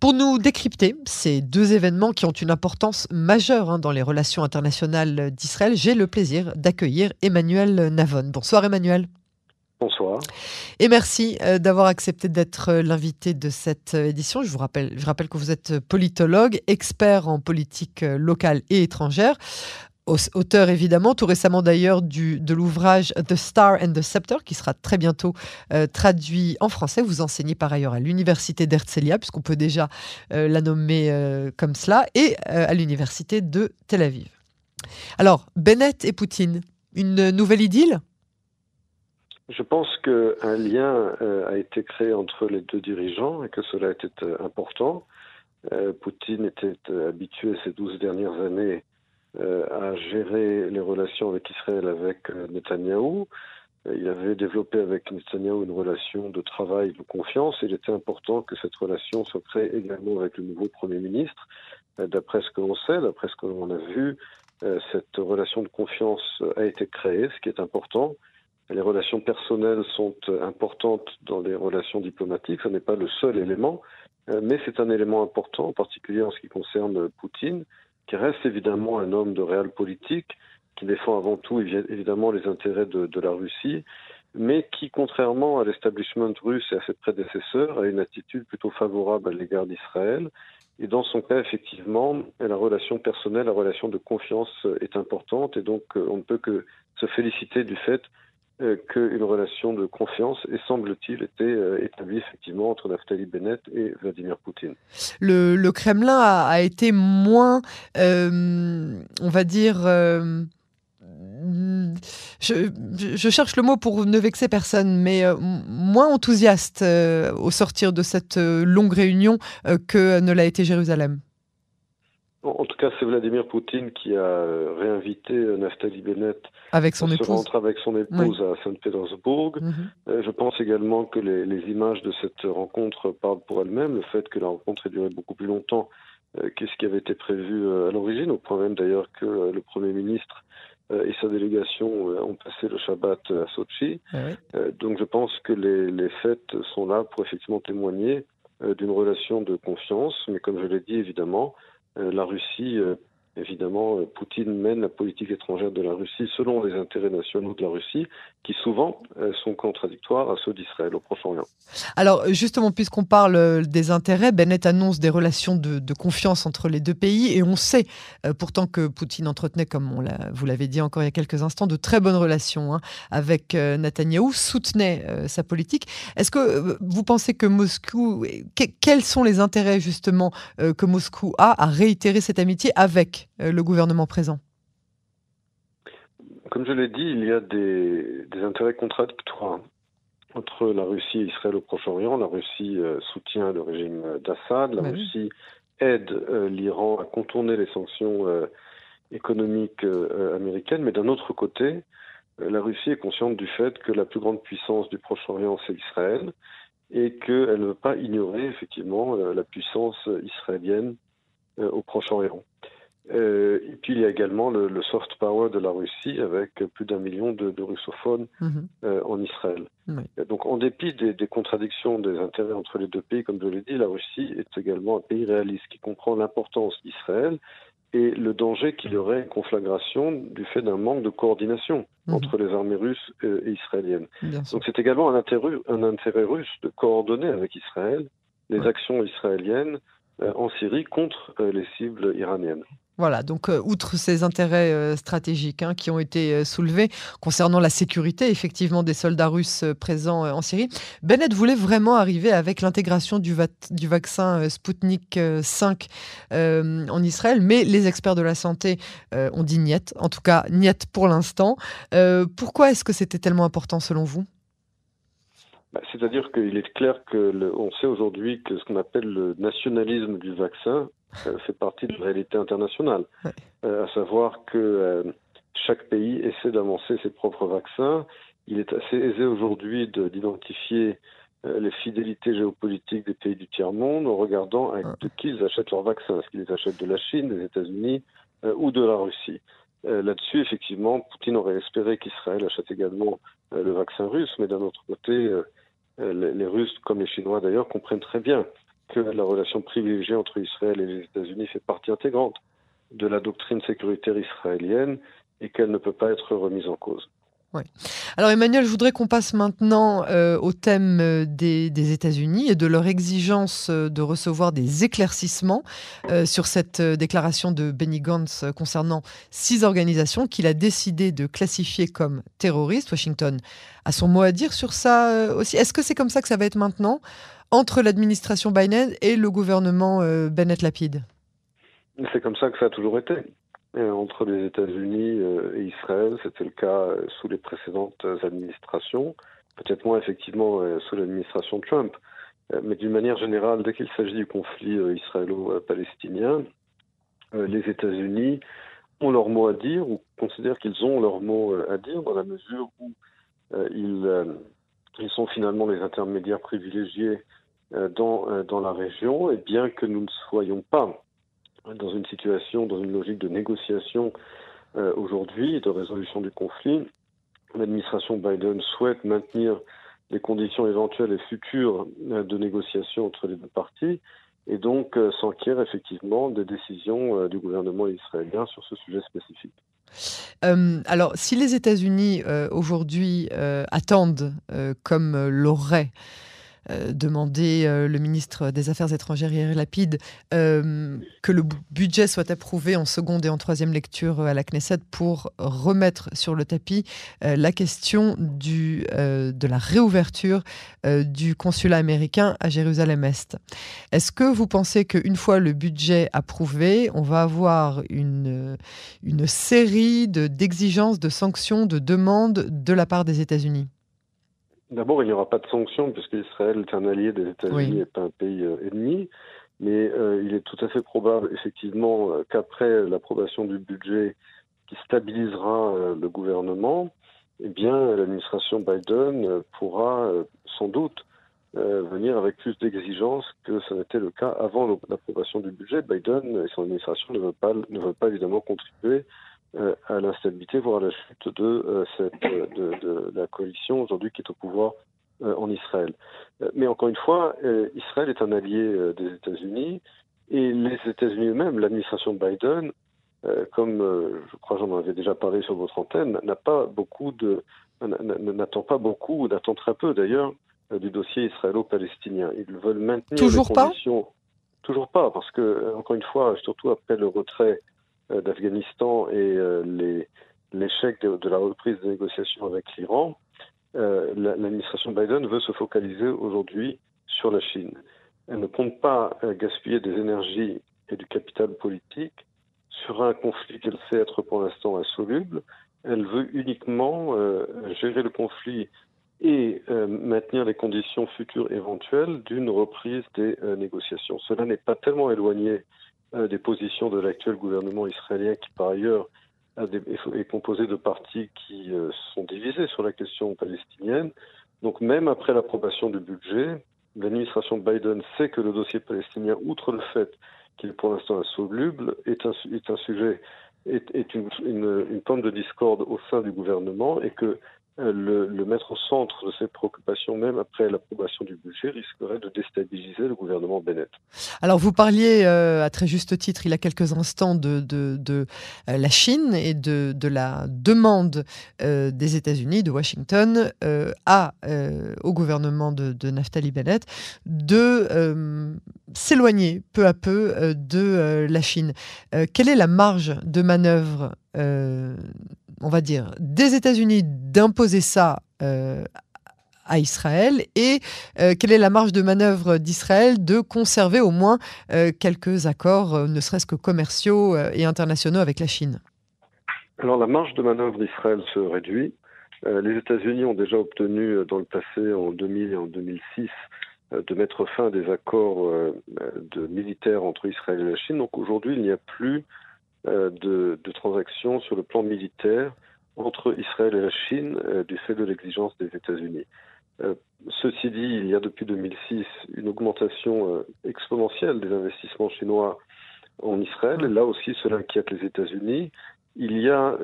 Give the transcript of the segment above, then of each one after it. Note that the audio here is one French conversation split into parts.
Pour nous décrypter ces deux événements qui ont une importance majeure hein, dans les relations internationales d'Israël, j'ai le plaisir d'accueillir Emmanuel Navon. Bonsoir Emmanuel. Bonsoir. Et merci euh, d'avoir accepté d'être euh, l'invité de cette euh, édition. Je vous rappelle, je rappelle que vous êtes politologue, expert en politique locale et étrangère auteur évidemment, tout récemment d'ailleurs de l'ouvrage The Star and the Scepter, qui sera très bientôt traduit en français. Vous enseignez par ailleurs à l'université d'Herzliya, puisqu'on peut déjà la nommer comme cela, et à l'université de Tel Aviv. Alors, Bennett et Poutine, une nouvelle idylle? Je pense qu'un lien euh, a été créé entre les deux dirigeants et que cela était euh, important. Euh, Poutine était habitué ces douze dernières années à gérer les relations avec Israël avec Netanyahou. Il avait développé avec Netanyahou une relation de travail, de confiance. Il était important que cette relation se crée également avec le nouveau Premier ministre. D'après ce que l'on sait, d'après ce que l'on a vu, cette relation de confiance a été créée, ce qui est important. Les relations personnelles sont euh, importantes dans les relations diplomatiques. Ce n'est pas le seul élément, euh, mais c'est un élément important, en particulier en ce qui concerne Poutine, qui reste évidemment un homme de réel politique, qui défend avant tout évidemment les intérêts de, de la Russie, mais qui, contrairement à l'establishment russe et à ses prédécesseurs, a une attitude plutôt favorable à l'égard d'Israël. Et dans son cas, effectivement, la relation personnelle, la relation de confiance est importante, et donc euh, on ne peut que se féliciter du fait qu'une relation de confiance et semble-t-il été euh, établie effectivement entre Naftali Bennett et Vladimir Poutine. Le, Kremlin a, été moins, euh, on va dire, je, cherche le mot pour ne vexer personne, mais moins enthousiaste au sortir de cette longue réunion que ne l'a été Jérusalem. En tout cas, c'est Vladimir Poutine qui a réinvité Naftali Bennett avec son épouse. Se rentre avec son épouse à Saint-Pétersbourg. Mhm. Euh, je pense également que les, les, images de cette rencontre parlent pour elles-mêmes. Le fait que la rencontre ait duré beaucoup plus longtemps euh, que ce qui avait été prévu euh, à l'origine, au point même d'ailleurs que euh, le Premier ministre et sa délégation ont passé le Shabbat à Sochi. Ah donc je pense que les, les fêtes sont là pour effectivement témoigner d'une relation de confiance. Mais comme je l'ai dit, évidemment, la Russie évidemment, euh, Poutine mène la politique étrangère de la Russie selon les intérêts nationaux de la Russie, qui souvent euh, sont contradictoires à ceux d'Israël au Proche-Orient. Alors, justement, puisqu'on parle euh, des intérêts, Bennett annonce des relations de, confiance entre les deux pays, et on sait pourtant que Poutine entretenait, comme vous l'avez dit encore il y a quelques instants, de très bonnes relations hein, avec Netanyahou, soutenait sa politique. Est-ce que vous pensez que Moscou, quels sont les intérêts justement que Moscou a à réitérer cette amitié avec euh, le gouvernement présent Comme je l'ai dit, il y a des, intérêts contradictoires entre la Russie et Israël au Proche-Orient. La Russie euh, soutient le régime d'Assad, la Russie aide euh, l'Iran à contourner les sanctions économiques américaines, mais d'un autre côté, la Russie est consciente du fait que la plus grande puissance du Proche-Orient, c'est Israël, et qu'elle ne veut pas ignorer effectivement la puissance israélienne au Proche-Orient. Euh, et puis il y a également le, soft power de la Russie avec plus d'un million de, russophones mhm. euh, en Israël. Donc en dépit des, contradictions des intérêts entre les deux pays, comme je l'ai dit, la Russie est également un pays réaliste qui comprend l'importance d'Israël et le danger qu'il y aurait une conflagration du fait d'un manque de coordination mhm. entre les armées russes et, israéliennes. Donc c'est également un intérêt, un intérêt russe de coordonner avec Israël les actions israéliennes euh, en Syrie contre les cibles iraniennes. Voilà, donc euh, outre ces intérêts euh, stratégiques hein, qui ont été euh, soulevés concernant la sécurité effectivement des soldats russes présents en Syrie, Bennett voulait vraiment arriver avec l'intégration du, vaccin Sputnik 5 en Israël, mais les experts de la santé ont dit niet, en tout cas niet pour l'instant. pourquoi est-ce que c'était tellement important selon vous? Bah, C'est-à-dire qu'il est clair que sait aujourd'hui que ce qu'on appelle le nationalisme du vaccin fait partie de la réalité internationale. Euh, à savoir que euh, chaque pays essaie d'avancer ses propres vaccins. Il est assez aisé aujourd'hui d'identifier les fidélités géopolitiques des pays du tiers-monde en regardant de qui ils achètent leurs vaccins. Est-ce qu'ils les achètent de la Chine, des États-Unis ou de la Russie? Là-dessus, effectivement, Poutine aurait espéré qu'Israël achète également le vaccin russe, mais d'un autre côté, les, les, Russes, comme les Chinois d'ailleurs, comprennent très bien que la relation privilégiée entre Israël et les États-Unis fait partie intégrante de la doctrine sécuritaire israélienne et qu'elle ne peut pas être remise en cause. Ouais. Alors Emmanuel, je voudrais qu'on passe maintenant euh, au thème euh, des, États-Unis et de leur exigence euh, de recevoir des éclaircissements sur cette déclaration de Benny Gantz concernant six organisations qu'il a décidé de classifier comme terroristes. Washington a son mot à dire sur ça aussi. Est-ce que c'est comme ça que ça va être maintenant? Entre l'administration Biden et le gouvernement Bennett-Lapide C'est comme ça que ça a toujours été. Euh, entre les États-Unis euh, et Israël. C'était le cas euh, sous les précédentes administrations, peut-être moins effectivement sous l'administration Trump. Mais d'une manière générale, dès qu'il s'agit du conflit israélo-palestinien, les États-Unis ont leur mot à dire ou considèrent qu'ils ont leur mot à dire dans la mesure où ils, ils sont finalement les intermédiaires privilégiés dans, dans la région et bien que nous ne soyons pas dans une situation, dans une logique de négociation euh, aujourd'hui de résolution du conflit. L'administration Biden souhaite maintenir les conditions éventuelles et futures euh, de négociation entre les deux parties et donc euh, effectivement des décisions du gouvernement israélien sur ce sujet spécifique. alors, si les États-Unis aujourd'hui attendent, comme l'aurait euh, demander euh, le ministre des Affaires étrangères Yair Lapide euh, que le budget soit approuvé en seconde et en troisième lecture à la Knesset pour remettre sur le tapis la question du, de la réouverture du consulat américain à Jérusalem-Est. Est-ce que vous pensez qu'une fois le budget approuvé, on va avoir une, une série d'exigences, de sanctions, de demandes de la part des États-Unis? D'abord, il n'y aura pas de sanctions puisque Israël est un allié des États-Unis et pas un pays euh, ennemi. Mais euh, il est tout à fait probable, effectivement, euh, qu'après l'approbation du budget qui stabilisera le gouvernement, eh bien, l'administration Biden pourra sans doute venir avec plus d'exigences que ce n'était le cas avant l'approbation du budget. Biden et son administration ne veulent pas, ne veulent pas évidemment contribuer à l'instabilité, voire à la chute de, euh, cette, euh, de, de, la coalition aujourd'hui qui est au pouvoir en Israël. mais encore une fois, Israël est un allié des États-Unis et les États-Unis eux-mêmes, l'administration Biden, comme je crois j'en avais déjà parlé sur votre antenne, n'a pas beaucoup de n'attend pas beaucoup, n'attend très peu d'ailleurs du dossier israélo-palestinien. Ils veulent maintenir toujours les conditions. Pas toujours pas, parce que encore une fois, surtout après le retrait euh, d'Afghanistan et euh, l'échec de, la reprise des négociations avec l'Iran, euh, l'administration Biden veut se focaliser aujourd'hui sur la Chine. Elle ne compte pas gaspiller des énergies et du capital politique sur un conflit qu'elle sait être pour l'instant insoluble. Elle veut uniquement gérer le conflit et maintenir les conditions futures éventuelles d'une reprise des négociations. Cela n'est pas tellement éloigné euh, des positions de l'actuel gouvernement israélien qui par ailleurs est composé de partis qui euh, sont divisés sur la question palestinienne. Donc même après l'approbation du budget, l'administration Biden sait que le dossier palestinien, outre le fait qu'il est pour l'instant insoluble, est un, sujet, est, une, une pomme de discorde au sein du gouvernement et que euh, le, mettre au centre de ses préoccupations, même après l'approbation du budget, risquerait de déstabiliser le gouvernement Bennett. Alors, vous parliez euh, à très juste titre, il y a quelques instants, de, euh, la Chine et de, la demande des États-Unis, de Washington, au gouvernement de Naftali Bennett de s'éloigner peu à peu de la Chine. quelle est la marge de manœuvre on va dire, des États-Unis d'imposer ça euh, à Israël et euh, quelle est la marge de manœuvre d'Israël de conserver au moins euh, quelques accords, ne serait-ce que commerciaux et internationaux avec la Chine? Alors la marge de manœuvre d'Israël se réduit. les États-Unis ont déjà obtenu dans le passé, en 2000 et en 2006, de mettre fin à des accords militaires entre Israël et la Chine. Donc aujourd'hui, il n'y a plus euh, de, transactions sur le plan militaire entre Israël et la Chine euh, du fait de l'exigence des États-Unis. Euh, ceci dit, il y a depuis 2006 une augmentation exponentielle des investissements chinois en Israël. Là aussi, cela inquiète les États-Unis. Il y a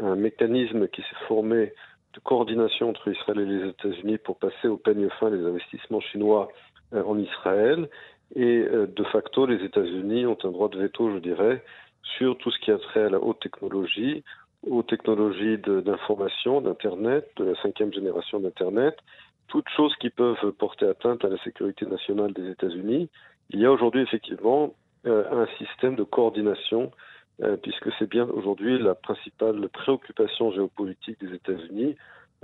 un, mécanisme qui s'est formé de coordination entre Israël et les États-Unis pour passer au peigne fin des investissements chinois en Israël. Et de facto, les États-Unis ont un droit de veto, je dirais, sur tout ce qui a trait à la haute technologie, aux technologies d'information, d'Internet, de la cinquième génération d'Internet, toutes choses qui peuvent porter atteinte à la sécurité nationale des États-Unis. Il y a aujourd'hui effectivement euh, un système de coordination, euh, puisque c'est bien aujourd'hui la principale préoccupation géopolitique des États-Unis,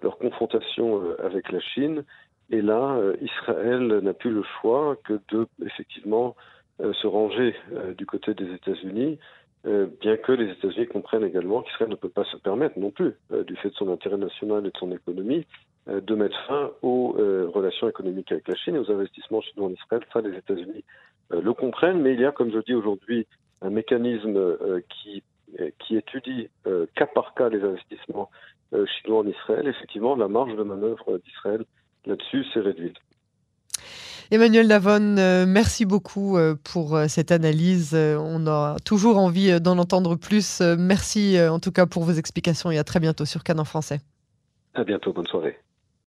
leur confrontation euh, avec la Chine. Et là, Israël n'a plus le choix que de effectivement se ranger du côté des États-Unis euh, bien que les États-Unis comprennent également qu'Israël ne peut pas se permettre non plus, euh, du fait de son intérêt national et de son économie, euh, de mettre fin aux relations économiques avec la Chine et aux investissements chinois en Israël. Ça, les États-Unis le comprennent, mais il y a, comme je dis aujourd'hui, un mécanisme qui, qui étudie cas par cas les investissements chinois en Israël. Effectivement, la marge de manœuvre d'Israël là-dessus s'est réduite. Emmanuel Lavonne, euh, merci beaucoup euh, pour euh, cette analyse. On a toujours envie d'en entendre plus. Merci en tout cas pour vos explications et à très bientôt sur Canon Français. À bientôt, bonne soirée.